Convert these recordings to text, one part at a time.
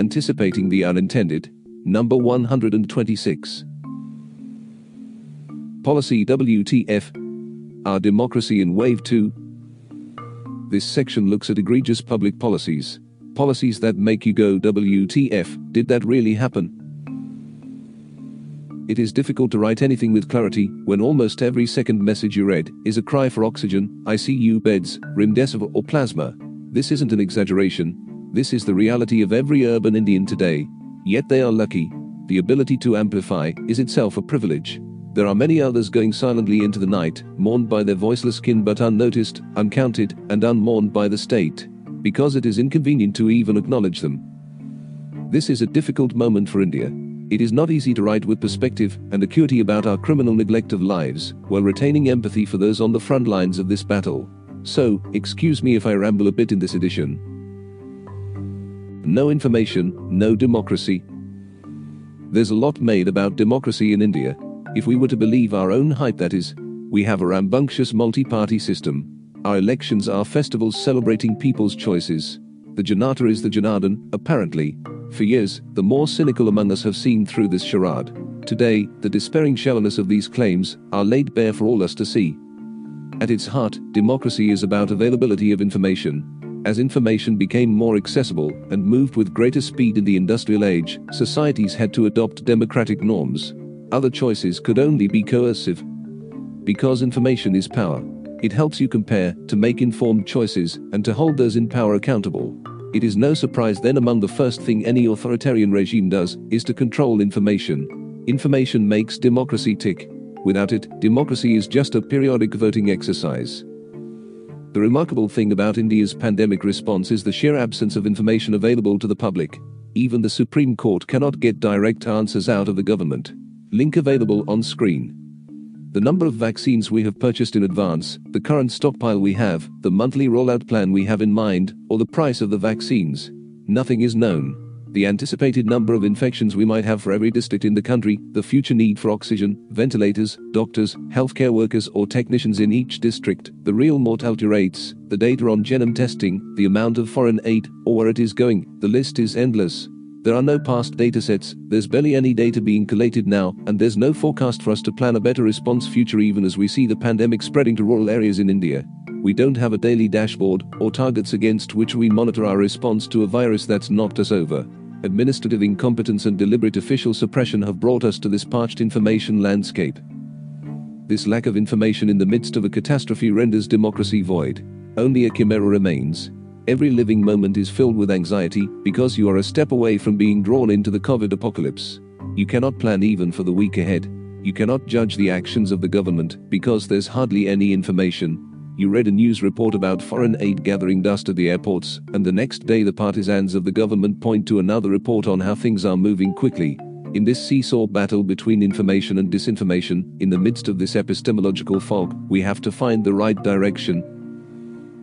Anticipating the unintended. Number 126. Policy WTF. Our democracy in Wave 2. This section looks at egregious public policies. Policies that make you go WTF, did that really happen? It is difficult to write anything with clarity when almost every second message you read is a cry for oxygen, ICU beds, remdesivir or plasma. This isn't an exaggeration. This is the reality of every urban Indian today. Yet they are lucky. The ability to amplify is itself a privilege. There are many others going silently into the night, mourned by their voiceless kin but unnoticed, uncounted, and unmourned by the state, because it is inconvenient to even acknowledge them. This is a difficult moment for India. It is not easy to write with perspective and acuity about our criminal neglect of lives, while retaining empathy for those on the front lines of this battle. So, excuse me if I ramble a bit in this edition. No information, no democracy. There's a lot made about democracy in India. If we were to believe our own hype, that is, we have a rambunctious multi party system. Our elections are festivals celebrating people's choices. The Janata is the Janardhan, apparently, for years, the more cynical among us have seen through this charade. Today, the despairing shallowness of these claims are laid bare for all us to see. At its heart, democracy is about availability of information. As information became more accessible and moved with greater speed in the industrial age, societies had to adopt democratic norms. Other choices could only be coercive. Because information is power, it helps you compare, to make informed choices, and to hold those in power accountable. It is no surprise then among the first thing any authoritarian regime does is to control information. Information makes democracy tick. Without it, democracy is just a periodic voting exercise. The remarkable thing about India's pandemic response is the sheer absence of information available to the public. Even the Supreme Court cannot get direct answers out of the government. Link available on screen the number of vaccines we have purchased in advance, the current stockpile we have, the monthly rollout plan we have in mind, or the price of the vaccines. Nothing is known. The anticipated number of infections we might have for every district in the country, the future need for oxygen, ventilators, doctors, healthcare workers, or technicians in each district, the real mortality rates, the data on genome testing, the amount of foreign aid, or where it is going, the list is endless. There are no past datasets, there's barely any data being collated now, and there's no forecast for us to plan a better response future even as we see the pandemic spreading to rural areas in India. We don't have a daily dashboard or targets against which we monitor our response to a virus that's knocked us over. Administrative incompetence and deliberate official suppression have brought us to this parched information landscape. This lack of information in the midst of a catastrophe renders democracy void. Only a chimera remains. Every living moment is filled with anxiety because you are a step away from being drawn into the COVID apocalypse. You cannot plan even for the week ahead. You cannot judge the actions of the government because there's hardly any information. You read a news report about foreign aid gathering dust at the airports, and the next day the partisans of the government point to another report on how things are moving quickly. In this seesaw battle between information and disinformation, in the midst of this epistemological fog, we have to find the right direction,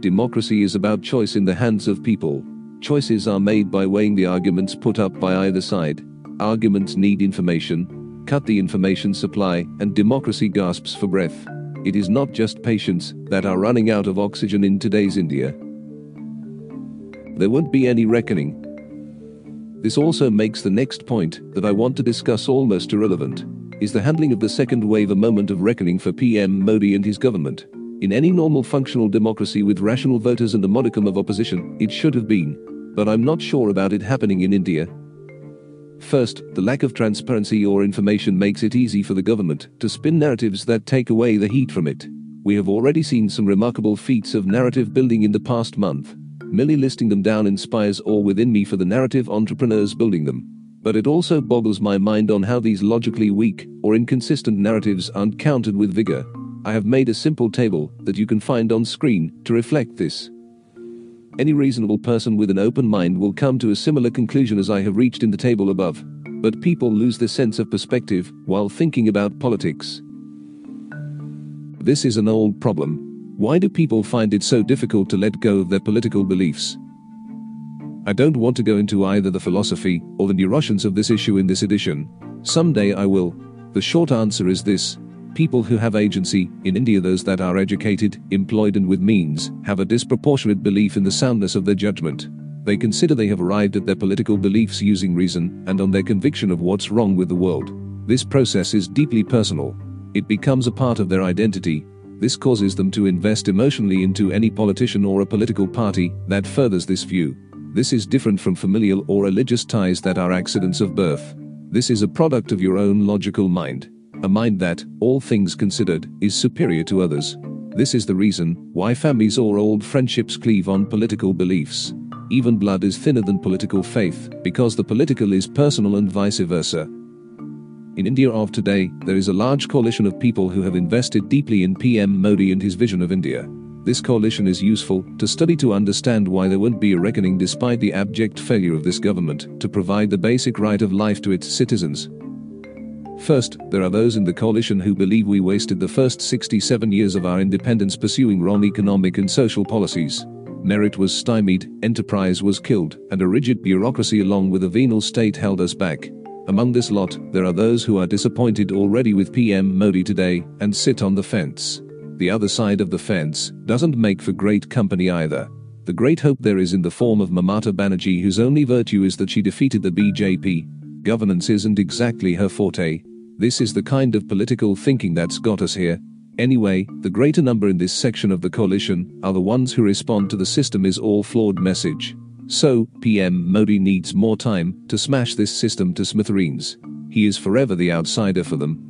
Democracy is about choice in the hands of people. Choices are made by weighing the arguments put up by either side. Arguments need information, cut the information supply, and democracy gasps for breath. It is not just patients that are running out of oxygen in today's India. There won't be any reckoning. This also makes the next point that I want to discuss almost irrelevant. Is the handling of the second wave a moment of reckoning for PM Modi and his government? In any normal functional democracy with rational voters and a modicum of opposition, it should have been. But I'm not sure about it happening in India. First, the lack of transparency or information makes it easy for the government to spin narratives that take away the heat from it. We have already seen some remarkable feats of narrative building in the past month. Merely listing them down inspires awe within me for the narrative entrepreneurs building them. But it also boggles my mind on how these logically weak or inconsistent narratives aren't countered with vigor. I have made a simple table that you can find on screen to reflect this. Any reasonable person with an open mind will come to a similar conclusion as I have reached in the table above. But people lose their sense of perspective while thinking about politics. This is an old problem. Why do people find it so difficult to let go of their political beliefs? I don't want to go into either the philosophy or the neuroscience of this issue in this edition. Someday I will. The short answer is this People who have agency, in India those that are educated, employed and with means, have a disproportionate belief in the soundness of their judgment. They consider they have arrived at their political beliefs using reason and on their conviction of what's wrong with the world. This process is deeply personal. It becomes a part of their identity. This causes them to invest emotionally into any politician or a political party that furthers this view. This is different from familial or religious ties that are accidents of birth. This is a product of your own logical mind. A mind that, all things considered, is superior to others. This is the reason why families or old friendships cleave on political beliefs. Even blood is thinner than political faith, because the political is personal and vice versa. In India of today, there is a large coalition of people who have invested deeply in PM Modi and his vision of India. This coalition is useful to study to understand why there won't be a reckoning despite the abject failure of this government to provide the basic right of life to its citizens. First, there are those in the coalition who believe we wasted the first 67 years of our independence pursuing wrong economic and social policies merit was stymied, enterprise was killed, and a rigid bureaucracy along with a venal state held us back. Among this lot, there are those who are disappointed already with PM Modi today and sit on the fence. The other side of the fence doesn't make for great company either. The great hope there is in the form of Mamata Banerjee, whose only virtue is that she defeated the BJP. Governance isn't exactly her forte. This is the kind of political thinking that's got us here, Anyway, the greater number in this section of the coalition are the ones who respond to the system is all flawed message. So, PM Modi needs more time to smash this system to smithereens. He is forever the outsider for them.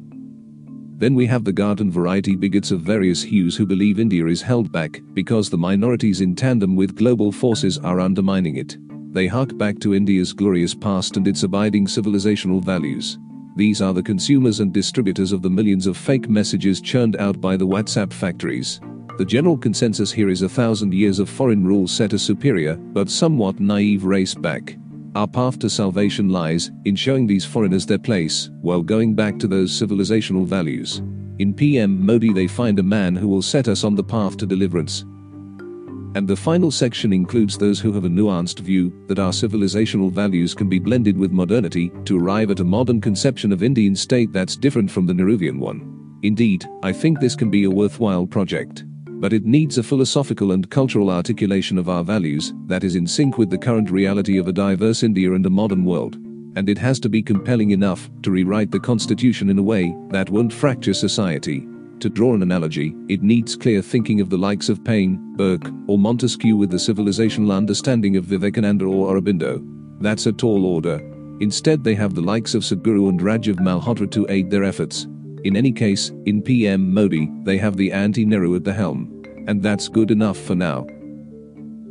Then we have the garden variety bigots of various hues who believe India is held back because the minorities in tandem with global forces are undermining it. They hark back to India's glorious past and its abiding civilizational values. These are the consumers and distributors of the millions of fake messages churned out by the WhatsApp factories. The general consensus here is a thousand years of foreign rule set a superior, but somewhat naive race back. Our path to salvation lies in showing these foreigners their place, while going back to those civilizational values. In PM Modi, they find a man who will set us on the path to deliverance. And the final section includes those who have a nuanced view that our civilizational values can be blended with modernity to arrive at a modern conception of Indian state that's different from the Nehruvian one. Indeed, I think this can be a worthwhile project. But it needs a philosophical and cultural articulation of our values that is in sync with the current reality of a diverse India and a modern world. And it has to be compelling enough to rewrite the constitution in a way that won't fracture society. To draw an analogy, it needs clear thinking of the likes of Paine, Burke, or Montesquieu with the civilizational understanding of Vivekananda or Aurobindo. That's a tall order. Instead, they have the likes of Sadhguru and Rajiv Malhotra to aid their efforts. In any case, in PM Modi, they have the anti Nehru at the helm. And that's good enough for now.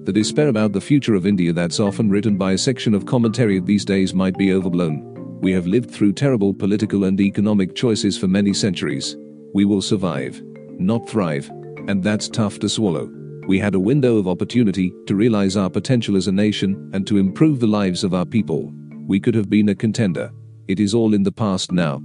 The despair about the future of India that's often written by a section of commentary these days might be overblown. We have lived through terrible political and economic choices for many centuries. We will survive, not thrive. And that's tough to swallow. We had a window of opportunity to realize our potential as a nation and to improve the lives of our people. We could have been a contender. It is all in the past now.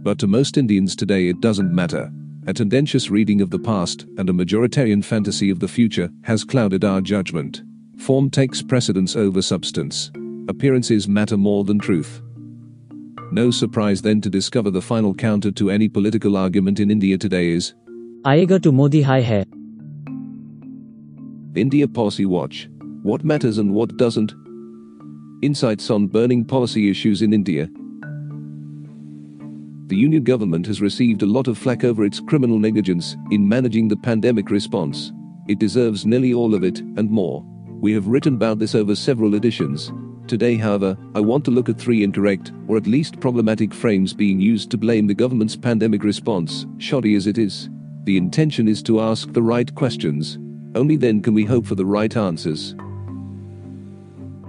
But to most Indians today, it doesn't matter. A tendentious reading of the past and a majoritarian fantasy of the future has clouded our judgment. Form takes precedence over substance. Appearances matter more than truth. No surprise then to discover the final counter to any political argument in India today is Aayega to Modi hai Hai. India Policy Watch. What matters and what doesn't? Insights on burning policy issues in India. The Union government has received a lot of flack over its criminal negligence in managing the pandemic response. It deserves nearly all of it and more. We have written about this over several editions, Today, however, I want to look at three incorrect, or at least problematic frames being used to blame the government's pandemic response, shoddy as it is. The intention is to ask the right questions. Only then can we hope for the right answers.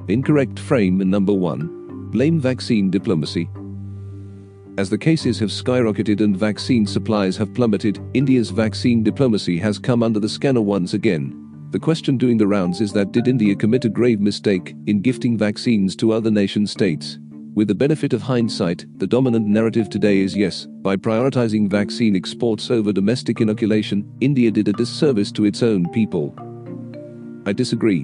Incorrect frame number one blame vaccine diplomacy. As the cases have skyrocketed and vaccine supplies have plummeted, India's vaccine diplomacy has come under the scanner once again. The question doing the rounds is that did India commit a grave mistake in gifting vaccines to other nation states? With the benefit of hindsight, the dominant narrative today is yes, by prioritizing vaccine exports over domestic inoculation, India did a disservice to its own people. I disagree.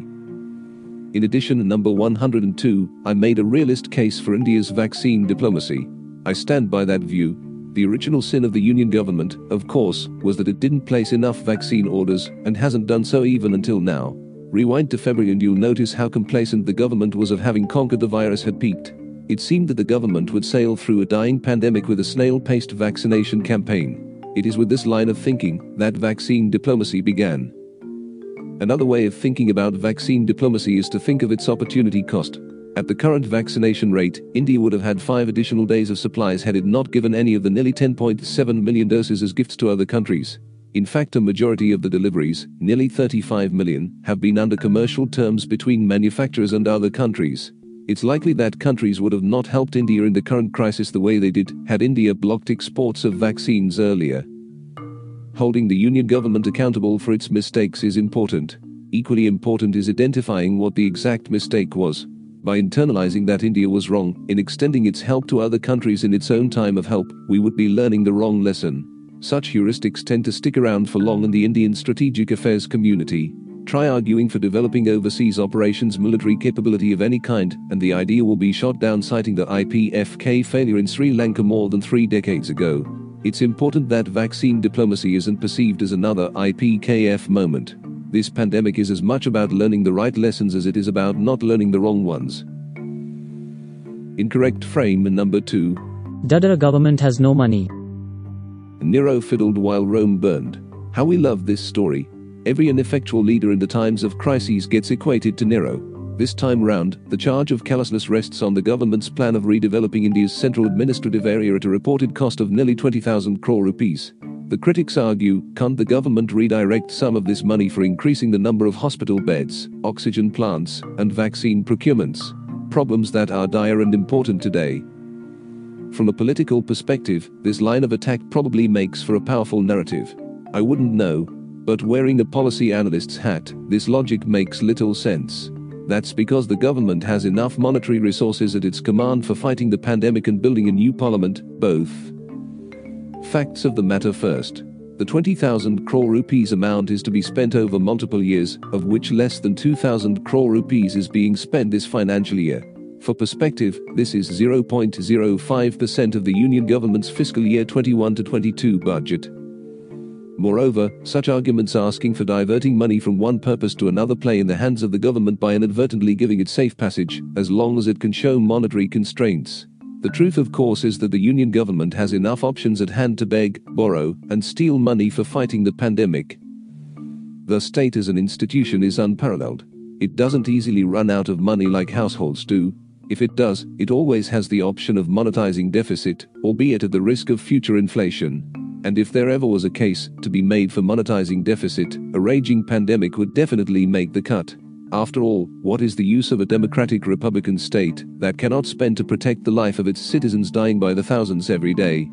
In addition, number 102, I made a realist case for India's vaccine diplomacy. I stand by that view, the original sin of the Union government, of course, was that it didn't place enough vaccine orders and hasn't done so even until now. Rewind to February and you'll notice how complacent the government was of having conquered the virus had peaked. It seemed that the government would sail through a dying pandemic with a snail paced vaccination campaign. It is with this line of thinking that vaccine diplomacy began. Another way of thinking about vaccine diplomacy is to think of its opportunity cost. At the current vaccination rate, India would have had five additional days of supplies had it not given any of the nearly 10.7 million doses as gifts to other countries. In fact, a majority of the deliveries, nearly 35 million, have been under commercial terms between manufacturers and other countries. It's likely that countries would have not helped India in the current crisis the way they did had India blocked exports of vaccines earlier. Holding the union government accountable for its mistakes is important. Equally important is identifying what the exact mistake was. By internalizing that India was wrong in extending its help to other countries in its own time of help, we would be learning the wrong lesson. Such heuristics tend to stick around for long in the Indian strategic affairs community. Try arguing for developing overseas operations military capability of any kind, and the idea will be shot down, citing the IPFK failure in Sri Lanka more than three decades ago. It's important that vaccine diplomacy isn't perceived as another IPKF moment. This pandemic is as much about learning the right lessons as it is about not learning the wrong ones. Incorrect frame number 2. Dada government has no money. Nero fiddled while Rome burned. How we love this story. Every ineffectual leader in the times of crises gets equated to Nero. This time round, the charge of callousness rests on the government's plan of redeveloping India's central administrative area at a reported cost of nearly 20,000 crore rupees. The critics argue, can't the government redirect some of this money for increasing the number of hospital beds, oxygen plants, and vaccine procurements? Problems that are dire and important today. From a political perspective, this line of attack probably makes for a powerful narrative. I wouldn't know, but wearing a policy analyst's hat, this logic makes little sense. That's because the government has enough monetary resources at its command for fighting the pandemic and building a new parliament, both. Facts of the matter first. The 20,000 crore rupees amount is to be spent over multiple years, of which less than 2,000 crore rupees is being spent this financial year. For perspective, this is 0.05% of the Union government's fiscal year 21 to 22 budget. Moreover, such arguments asking for diverting money from one purpose to another play in the hands of the government by inadvertently giving it safe passage, as long as it can show monetary constraints. The truth, of course, is that the Union government has enough options at hand to beg, borrow, and steal money for fighting the pandemic. The state as an institution is unparalleled. It doesn't easily run out of money like households do. If it does, it always has the option of monetizing deficit, albeit at the risk of future inflation. And if there ever was a case to be made for monetizing deficit, a raging pandemic would definitely make the cut. After all, what is the use of a democratic republican state that cannot spend to protect the life of its citizens dying by the thousands every day?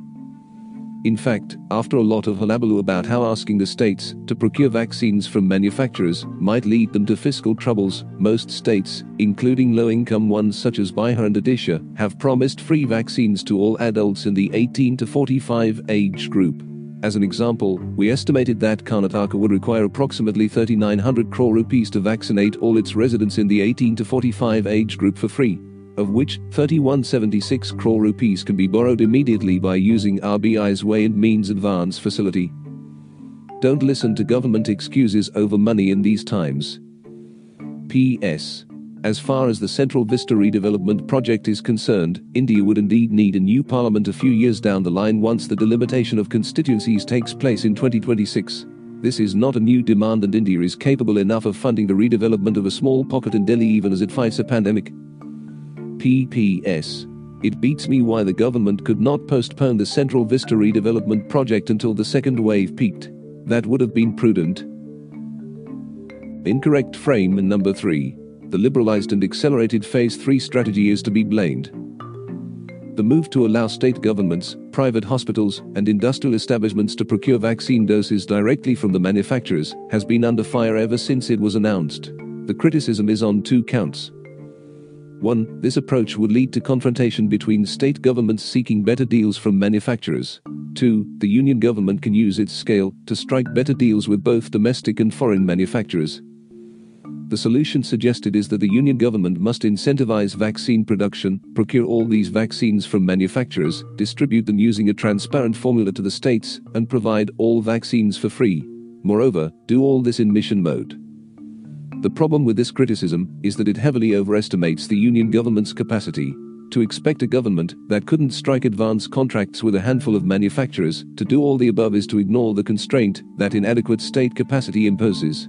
In fact, after a lot of hullabaloo about how asking the states to procure vaccines from manufacturers might lead them to fiscal troubles, most states, including low income ones such as Bihar and Odisha, have promised free vaccines to all adults in the 18 to 45 age group. As an example, we estimated that Karnataka would require approximately 3900 crore rupees to vaccinate all its residents in the 18 to 45 age group for free of which 3176 crore rupees can be borrowed immediately by using RBI's way and means advance facility. Don't listen to government excuses over money in these times. P.S. As far as the Central Vista redevelopment project is concerned, India would indeed need a new parliament a few years down the line once the delimitation of constituencies takes place in 2026. This is not a new demand and India is capable enough of funding the redevelopment of a small pocket in Delhi even as it fights a pandemic. PPS. It beats me why the government could not postpone the Central Vista redevelopment project until the second wave peaked. That would have been prudent. Incorrect frame in number 3. The liberalized and accelerated phase 3 strategy is to be blamed. The move to allow state governments, private hospitals, and industrial establishments to procure vaccine doses directly from the manufacturers has been under fire ever since it was announced. The criticism is on two counts. 1. This approach would lead to confrontation between state governments seeking better deals from manufacturers. 2. The union government can use its scale to strike better deals with both domestic and foreign manufacturers. The solution suggested is that the union government must incentivize vaccine production, procure all these vaccines from manufacturers, distribute them using a transparent formula to the states, and provide all vaccines for free. Moreover, do all this in mission mode. The problem with this criticism is that it heavily overestimates the Union government's capacity. To expect a government that couldn't strike advance contracts with a handful of manufacturers to do all the above is to ignore the constraint that inadequate state capacity imposes.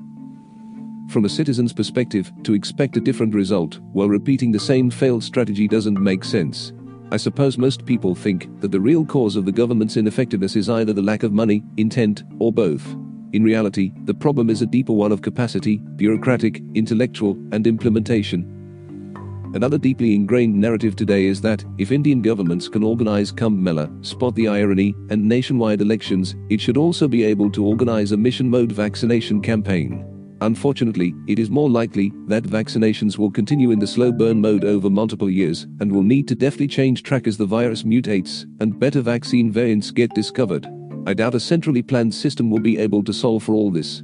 From a citizen's perspective, to expect a different result while repeating the same failed strategy doesn't make sense. I suppose most people think that the real cause of the government's ineffectiveness is either the lack of money, intent, or both. In reality, the problem is a deeper one of capacity, bureaucratic, intellectual, and implementation. Another deeply ingrained narrative today is that if Indian governments can organize Kumbh Mela, spot the irony, and nationwide elections, it should also be able to organize a mission mode vaccination campaign. Unfortunately, it is more likely that vaccinations will continue in the slow burn mode over multiple years and will need to deftly change track as the virus mutates and better vaccine variants get discovered. I doubt a centrally planned system will be able to solve for all this.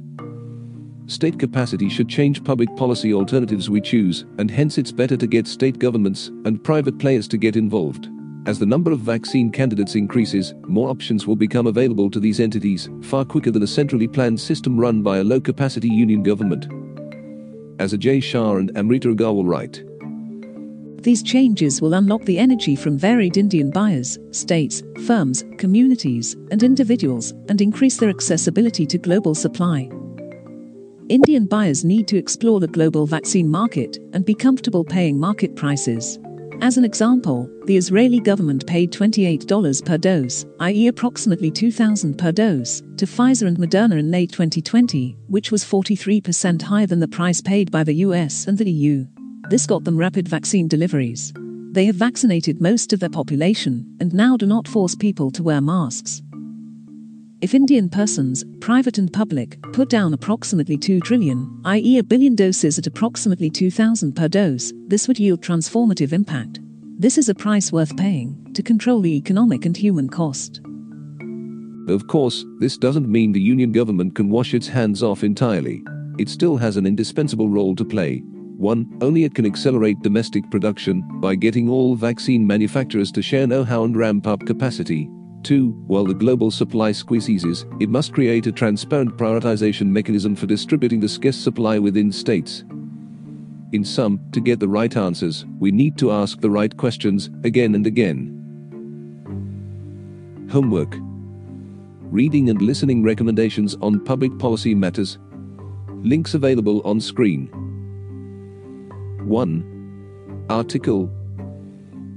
State capacity should change public policy alternatives we choose, and hence it's better to get state governments and private players to get involved. As the number of vaccine candidates increases, more options will become available to these entities, far quicker than a centrally planned system run by a low capacity union government. As Ajay Shah and Amrita Agarwal write, these changes will unlock the energy from varied Indian buyers, states, firms, communities, and individuals and increase their accessibility to global supply. Indian buyers need to explore the global vaccine market and be comfortable paying market prices. As an example, the Israeli government paid $28 per dose, i.e., approximately $2,000 per dose, to Pfizer and Moderna in late 2020, which was 43% higher than the price paid by the US and the EU. This got them rapid vaccine deliveries. They have vaccinated most of their population and now do not force people to wear masks. If Indian persons, private and public, put down approximately 2 trillion, i.e., a billion doses at approximately 2,000 per dose, this would yield transformative impact. This is a price worth paying to control the economic and human cost. Of course, this doesn't mean the union government can wash its hands off entirely. It still has an indispensable role to play. One, only it can accelerate domestic production by getting all vaccine manufacturers to share know how and ramp up capacity. 2. While the global supply squeezes, it must create a transparent prioritization mechanism for distributing the scarce supply within states. In sum, to get the right answers, we need to ask the right questions again and again. Homework Reading and listening recommendations on public policy matters. Links available on screen. 1. Article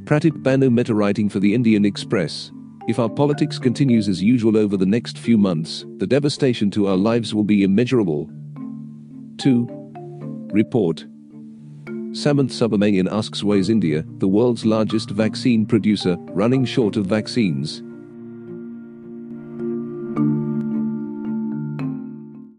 Pratap Bhanu Mehta writing for the Indian Express. If our politics continues as usual over the next few months, the devastation to our lives will be immeasurable. 2. Report Samanth Subramanian asks Why is India, the world's largest vaccine producer, running short of vaccines?